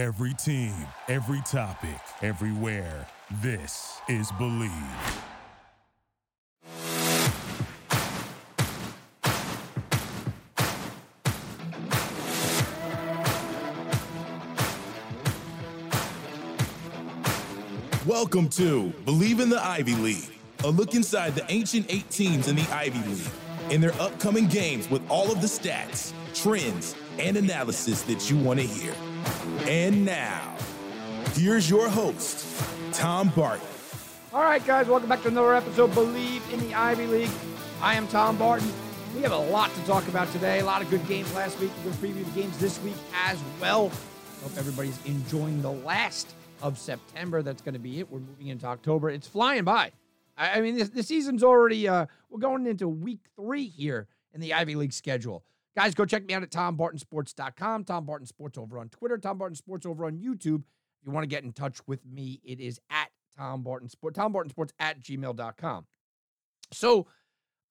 Every team, every topic, everywhere. This is Bleav. Welcome to Bleav in the Ivy League, a look inside the ancient eight teams in the Ivy League and their upcoming games with all of the stats, trends, and analysis that you want to hear. And now, here's your host, Tom Barton. All right, guys, welcome back to another episode Bleav in the Ivy League. I am Tom Barton. We have a lot to talk about today. A lot of good games last week. We're going to preview the games this week as well. Hope everybody's enjoying the last of September. That's going to be it. We're moving into October. It's flying by. I, mean, the season's already, uh, we're going into week three here in the Ivy League schedule. Guys, go check me out at TomBartonSports.com. Tom Barton Sports over on Twitter. Tom Barton Sports over on YouTube. If you want to get in touch with me, it is at Tom Barton Sports, Tom Barton Sports at gmail.com. So,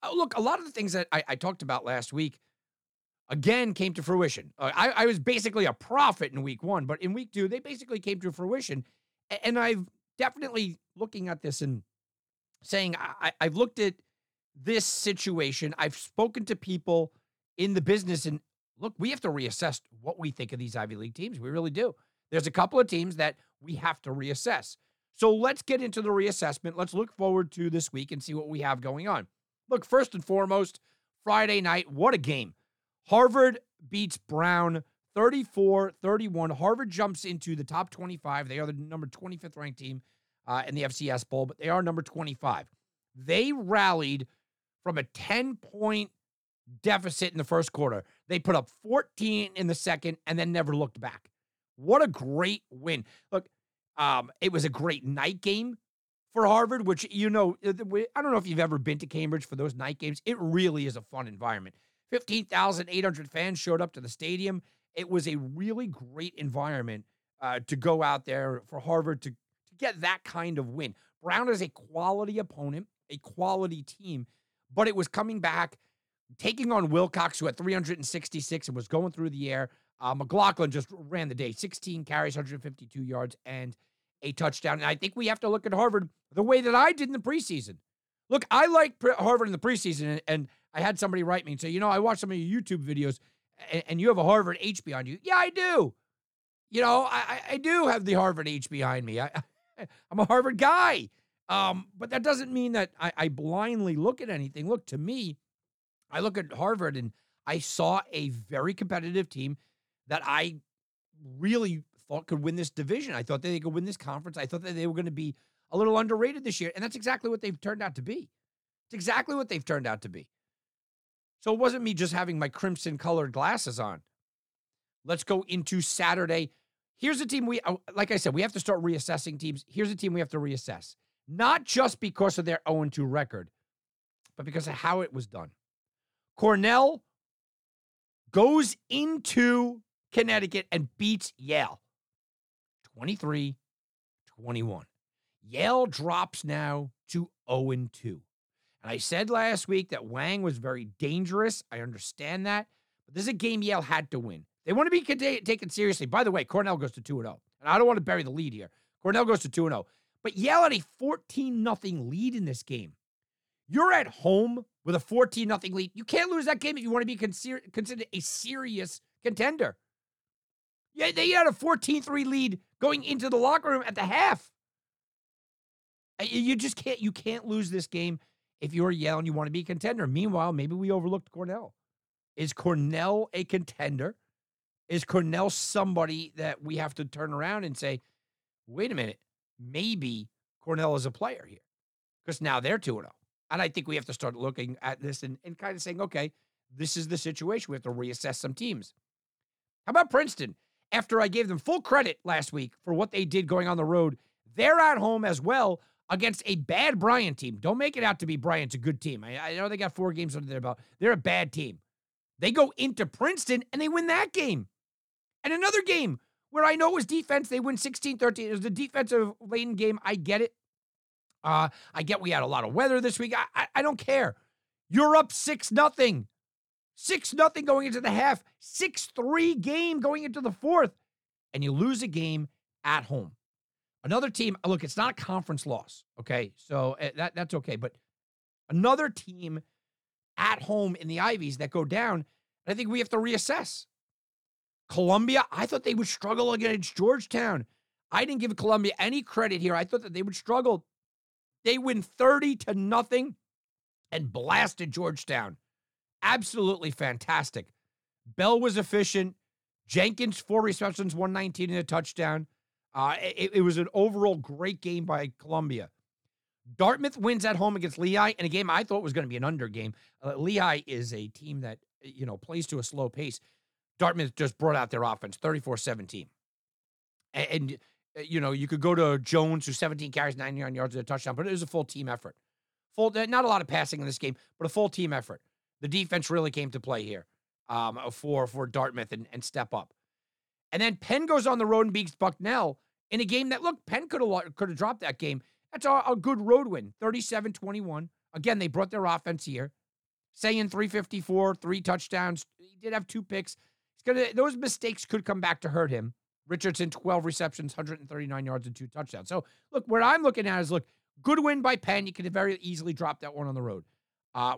uh, look, a lot of the things that I, I, talked about last week again came to fruition. Uh, I, I, was basically a prophet in week one, but in week two, they basically came to fruition. And I've definitely looking at this and saying, I, I've looked at this situation. I've spoken to people in the business. And look, we have to reassess what we think of these Ivy League teams. We really do. There's a couple of teams that we have to reassess. So let's get into the reassessment. Let's look forward to this week and see what we have going on. Look, first and foremost, Friday night, what a game. Harvard beats Brown 34 31. Harvard jumps into the top 25. They are the number 25th ranked team uh, in the FCS Bowl, but they are number 25. They rallied from a 10 point deficit in the first quarter. They put up 14 in the second and then never looked back. What a great win. Look, um, it was a great night game for Harvard, which, you know, uh, I don't know if you've ever been to Cambridge for those night games. It really is a fun environment. 15,800 fans showed up to the stadium. It was a really great environment uh, to go out there for Harvard to, to get that kind of win. Brown is a quality opponent, a quality team, but it was coming back taking on Wilcox, who had 366 and was going through the air. Uh, McLaughlin just ran the day 16 carries, 152 yards, and a touchdown. And I think we have to look at Harvard the way that I did in the preseason. Look, I like Harvard in the preseason, and, I had somebody write me and say, you know, I watched some of your YouTube videos, and, and you have a Harvard H behind you. Yeah, I do. You know, I, I do have the Harvard H behind me. I, I'm a Harvard guy. Um, but that doesn't mean that I, I blindly look at anything. Look, to me, I look at Harvard and I saw a very competitive team that I really thought could win this division. I thought that they could win this conference. I thought that they were going to be a little underrated this year. And that's exactly what they've turned out to be. It's exactly what they've turned out to be. So it wasn't me just having my crimson colored glasses on. Let's go into Saturday. Here's a team we, oh, like I said, we have to start reassessing teams. Here's a team we have to reassess, not just because of their 0 2 record, but because of how it was done. Cornell goes into Connecticut and beats Yale 23 21. Yale drops now to 0 2. And I said last week that Wang was very dangerous. I understand that. But this is a game Yale had to win. They want to be taken seriously. By the way, Cornell goes to 2 0. And I don't want to bury the lead here. Cornell goes to 2 0. But Yale had a 14 0 lead in this game. You're at home with a 14 0 lead. You can't lose that game if you want to be consider- considered a serious contender. Yeah, they had a 14 3 lead going into the locker room at the half. You just can't you can't lose this game if you're Yale and you want to be a contender. Meanwhile, maybe we overlooked Cornell. Is Cornell a contender? Is Cornell somebody that we have to turn around and say, wait a minute, maybe Cornell is a player here? Because now they're 2 0. And I think we have to start looking at this and, and kind of saying, okay, this is the situation. We have to reassess some teams. How about Princeton? After I gave them full credit last week for what they did going on the road, they're at home as well against a bad Bryant team. Don't make it out to be Bryant's a good team. I, I know they got four games under their belt. They're a bad team. They go into Princeton and they win that game. And another game where I know it was defense, they win 16 13. It was the defensive laden game. I get it. Uh, I get we had a lot of weather this week. I, I, I don't care. You're up 6 nothing. 6 nothing going into the half. 6 3 game going into the fourth. and you lose a game at home. Another team, look, it's not a conference loss, okay? So uh, that that's okay, but another team at home in the Ivies that go down, I think we have to reassess. Columbia, I thought they would struggle against Georgetown. I didn't give Columbia any credit here. I thought that they would struggle. They win 30 to nothing and blasted Georgetown. Absolutely fantastic. Bell was efficient. Jenkins, four receptions, 119 and a touchdown. Uh, it, it was an overall great game by Columbia. Dartmouth wins at home against Lehigh in a game I thought was going to be an under game. Uh, Lehigh is a team that, you know, plays to a slow pace. Dartmouth just brought out their offense 34 17. And, Eh, you know, you could go to Jones, who 17 carries, 99 yards and a touchdown, but it was a full team effort. Full, eh, not a lot of passing in this game, but a full team effort. The defense really came to play here um, uh, for, for Dartmouth and, and step up. And then Penn goes on the road and beats Bucknell in a game that, look, Penn could have could have dropped that game. That's a, a good road win, 37 21. Again, they brought their offense here. Sayin 354, three touchdowns. He did have two picks. Gonna those mistakes could come back to hurt him. Richardson, 12 receptions, 139 yards, and two touchdowns. So look, what I'm looking at is look, good win by Penn. You could very easily drop that one on the road. Uh,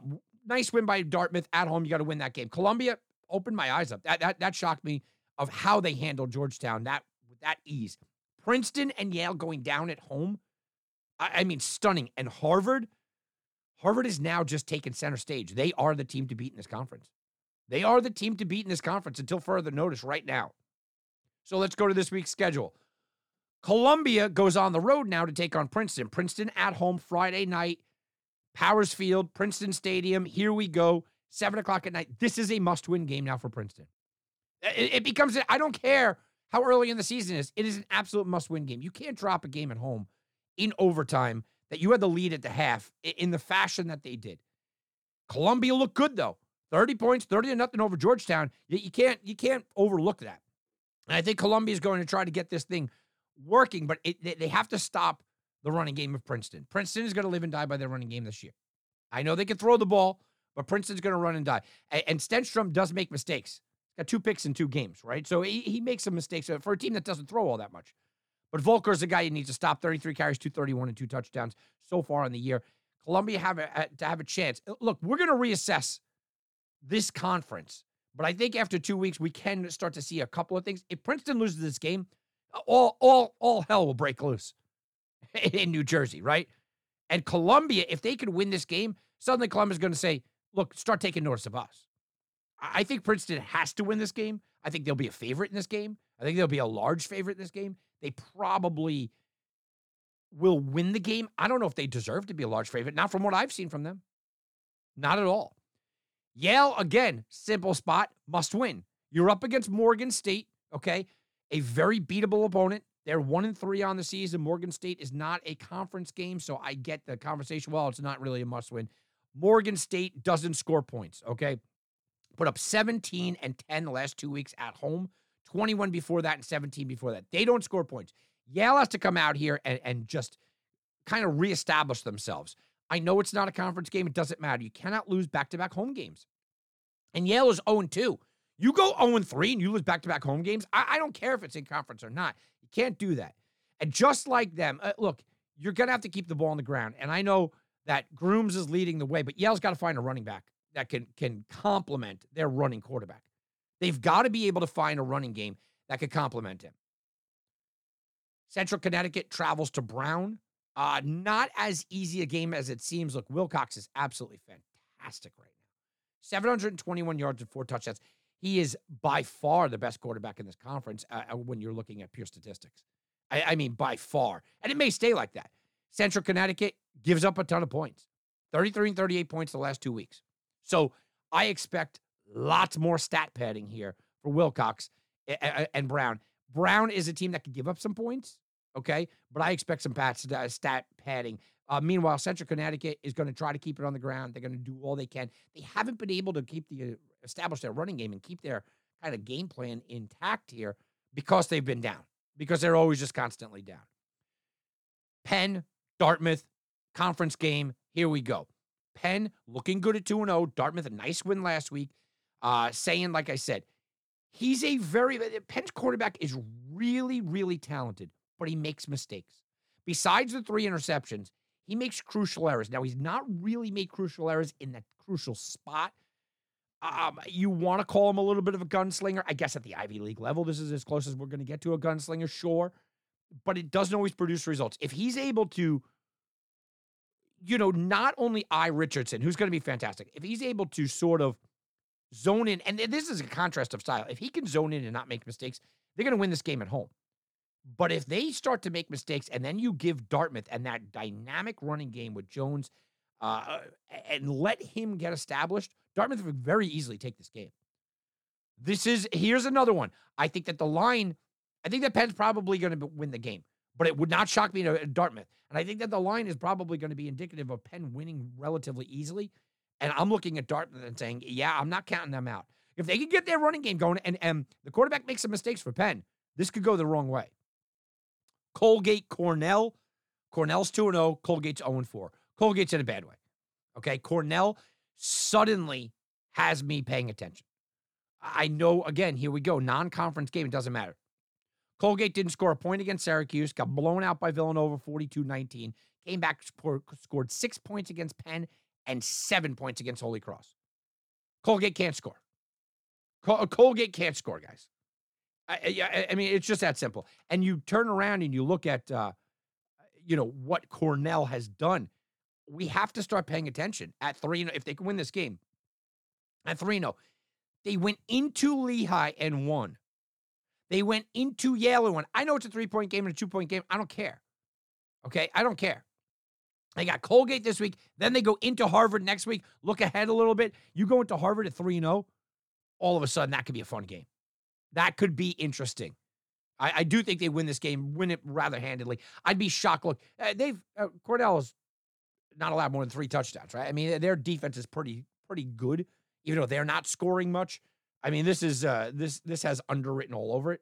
nice win by Dartmouth at home. You got to win that game. Columbia opened my eyes up. That, that that shocked me of how they handled Georgetown that with that ease. Princeton and Yale going down at home. I, I mean, stunning. And Harvard, Harvard is now just taking center stage. They are the team to beat in this conference. They are the team to beat in this conference until further notice right now. So let's go to this week's schedule. Columbia goes on the road now to take on Princeton. Princeton at home Friday night, Powers Field, Princeton Stadium. Here we go, seven o'clock at night. This is a must-win game now for Princeton. It, it becomes. I don't care how early in the season is. It is an absolute must-win game. You can't drop a game at home in overtime that you had the lead at the half in the fashion that they did. Columbia looked good though. 30 points, 30 to nothing over Georgetown. You can't you can't overlook that. And I think Columbia is going to try to get this thing working, but it, they, have to stop the running game of Princeton. Princeton is going to live and die by their running game this year. I know they can throw the ball, but Princeton's going to run and die. And, and Stenstrom does make mistakes. He's got two picks in two games, right? So he, he makes some mistakes uh, for a team that doesn't throw all that much. But Volker is a guy you need to stop. 33 carries, 231, and two touchdowns so far in the year. Columbia have a, to have a chance. Look, we're going to reassess this conference, but I think after two weeks we can start to see a couple of things. If Princeton loses this game, all all all hell will break loose in New Jersey, right? And Columbia, if they could win this game, suddenly Columbia's going to say, "Look, start taking notice of us." I think Princeton has to win this game. I think they'll be a favorite in this game. I think they'll be a large favorite in this game. They probably will win the game. I don't know if they deserve to be a large favorite, not from what I've seen from them. Not at all. Yale, again, simple spot, must win. You're up against Morgan State, okay? A very beatable opponent. They're one and three on the season. Morgan State is not a conference game, so I get the conversation. Well, it's not really a must win. Morgan State doesn't score points, okay? Put up 17 and 10 the last two weeks at home. 21 before that and 17 before that. They don't score points. Yale has to come out here and, and just kind of reestablish themselves. I know it's not a conference game. It doesn't matter. You cannot lose back to back home games. And Yale is 0 2. You go 0 3 and you lose back to back home games. I, I, don't care if it's in conference or not. You can't do that. And just like them, uh, look, you're going to have to keep the ball on the ground. And I know that Grooms is leading the way, but Yale's got to find a running back that can can complement their running quarterback. They've got to be able to find a running game that could complement him. Central Connecticut travels to Brown. Uh, not as easy a game as it seems. Look, Wilcox is absolutely fantastic right now. 721 yards and four touchdowns. He is by far the best quarterback in this conference uh, uh, when you're looking at pure statistics. I, I mean, by far. And it may stay like that. Central Connecticut gives up a ton of points 33 and 38 points the last two weeks. So I expect Lots more stat padding here for Wilcox and Brown. Brown is a team that can give up some points, okay? But I expect some pats to stat padding. Uh, meanwhile, Central Connecticut is going to try to keep it on the ground. They're going to do all they can. They haven't been able to keep the uh, establish their running game and keep their kind of game plan intact here because they've been down. Because they're always just constantly down. Penn, Dartmouth, conference game. Here we go. Penn looking good at 2 0. Dartmouth, a nice win last week uh, Sayin, like I said, he's a very Penn's quarterback is really, really talented, but he makes mistakes. Besides the three interceptions, he makes crucial errors. Now, he's not really made crucial errors in that crucial spot. Um, you want to call him a little bit of a gunslinger. I guess at the Ivy League level, this is as close as we're going to get to a gunslinger, sure. But it doesn't always produce results. If he's able to, you know, not only I Richardson, who's going to be fantastic, if he's able to sort of zone in, and this is a contrast of style. If he can zone in and not make mistakes, they're going to win this game at home. But if they start to make mistakes and then you give Dartmouth and that dynamic running game with Jones uh, and let him get established, Dartmouth would very easily take this game. This is, here's another one. I think that the line, I think that Penn's probably going to win the game, but it would not shock me to Dartmouth. And I think that the line is probably going to be indicative of Penn winning relatively easily. And I'm looking at Dartmouth and saying, yeah, I'm not counting them out. If they can get their running game going and, and the quarterback makes some mistakes for Penn, this could go the wrong way. Colgate, Cornell. Cornell's 2 0. Colgate's 0 4. Colgate's in a bad way. Okay. Cornell suddenly has me paying attention. I know, again, here we go. Non conference game. It doesn't matter. Colgate didn't score a point against Syracuse, got blown out by Villanova 42 19, came back, scored six points against Penn and seven points against Holy Cross. Colgate can't score. Colgate can't score, guys. I, I, mean, it's just that simple. And you turn around and you look at, uh, you know, what Cornell has done. We have to start paying attention at three. If they can win this game, at three, no, they went into Lehigh and won. They went into Yale and won. I know it's a three point game and a two point game. I don't care. Okay, I don't care. They got Colgate this week. Then they go into Harvard next week. Look ahead a little bit. You go into Harvard at 3 0, all of a sudden that could be a fun game. That could be interesting. I, I, do think they win this game, win it rather handedly. I'd be shocked. Look, uh, they've uh, Cornell's not allowed more than three touchdowns, right? I mean, their defense is pretty pretty good, even though they're not scoring much. I mean, this is uh this this has underwritten all over it.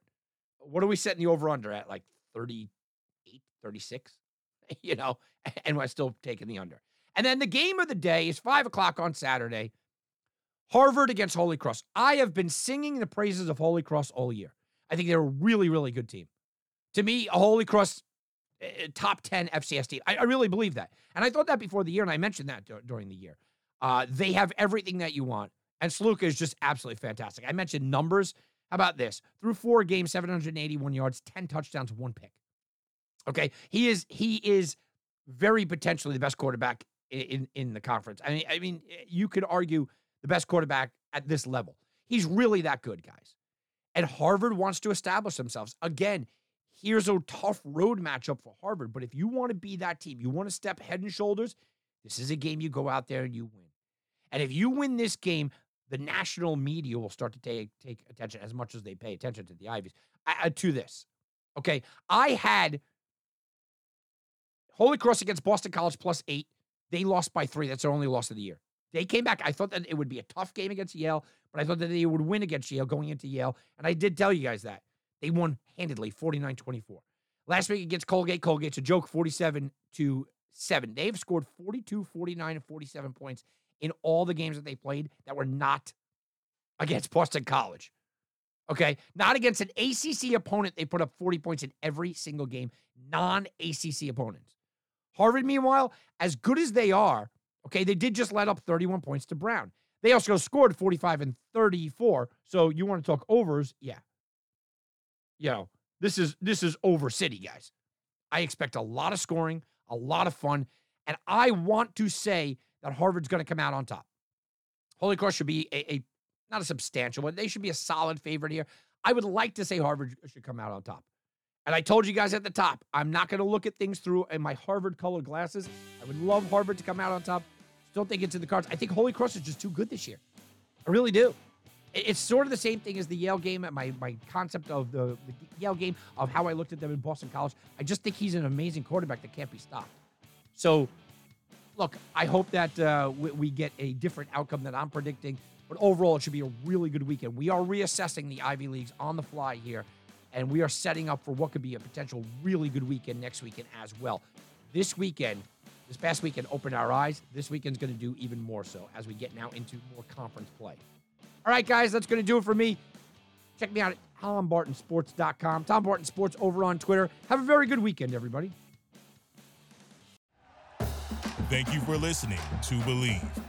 What are we setting the over under at? Like 38, 36? you know, and we're still taking the under. And then the game of the day is five o'clock on Saturday. Harvard against Holy Cross. I have been singing the praises of Holy Cross all year. I think they're a really, really good team. To me, a Holy Cross uh, top 10 FCS team. I, I, really believe that. And I thought that before the year, and I mentioned that d- during the year. Uh, they have everything that you want. And Sluka is just absolutely fantastic. I mentioned numbers. How about this? Through four games, 781 yards, 10 touchdowns, one pick. Okay. He is he is very potentially the best quarterback in, in, the conference. I mean, I mean, you could argue the best quarterback at this level. He's really that good, guys. And Harvard wants to establish themselves. Again, here's a tough road matchup for Harvard. But if you want to be that team, you want to step head and shoulders, this is a game you go out there and you win. And if you win this game, the national media will start to take, take attention as much as they pay attention to the Ivies to this. Okay. I had Holy Cross against Boston College plus eight. They lost by three. That's their only loss of the year. They came back. I thought that it would be a tough game against Yale, but I thought that they would win against Yale going into Yale. And I did tell you guys that. They won handedly 49 24. Last week against Colgate, Colgate's a joke 47 to 7. They've scored 42, 49, and 47 points in all the games that they played that were not against Boston College. Okay. Not against an ACC opponent. They put up 40 points in every single game, non ACC opponents. Harvard, meanwhile, as good as they are, Okay, they did just let up 31 points to Brown. They also scored 45 and 34. So you want to talk overs? Yeah. You know, this is this is over city, guys. I expect a lot of scoring, a lot of fun, and I want to say that Harvard's going to come out on top. Holy Cross should be a, a not a substantial, one. they should be a solid favorite here. I would like to say Harvard should come out on top. And I told you guys at the top, I'm not going to look at things through in my Harvard colored glasses. I would love Harvard to come out on top. Still think it's in the cards. I think Holy Cross is just too good this year. I really do. It's sort of the same thing as the Yale game. at My my concept of the, the Yale game of how I looked at them in Boston College. I just think he's an amazing quarterback that can't be stopped. So, look, I hope that uh, we, we get a different outcome than I'm predicting. But overall, it should be a really good weekend. We are reassessing the Ivy Leagues on the fly here and we are setting up for what could be a potential really good weekend next weekend as well. This weekend, this past weekend opened our eyes. This weekend's going to do even more so as we get now into more conference play. All right, guys, that's going to do it for me. Check me out at TomBartonSports.com. Tom Barton Sports over on Twitter. Have a very good weekend, everybody. Thank you for listening to Bleav.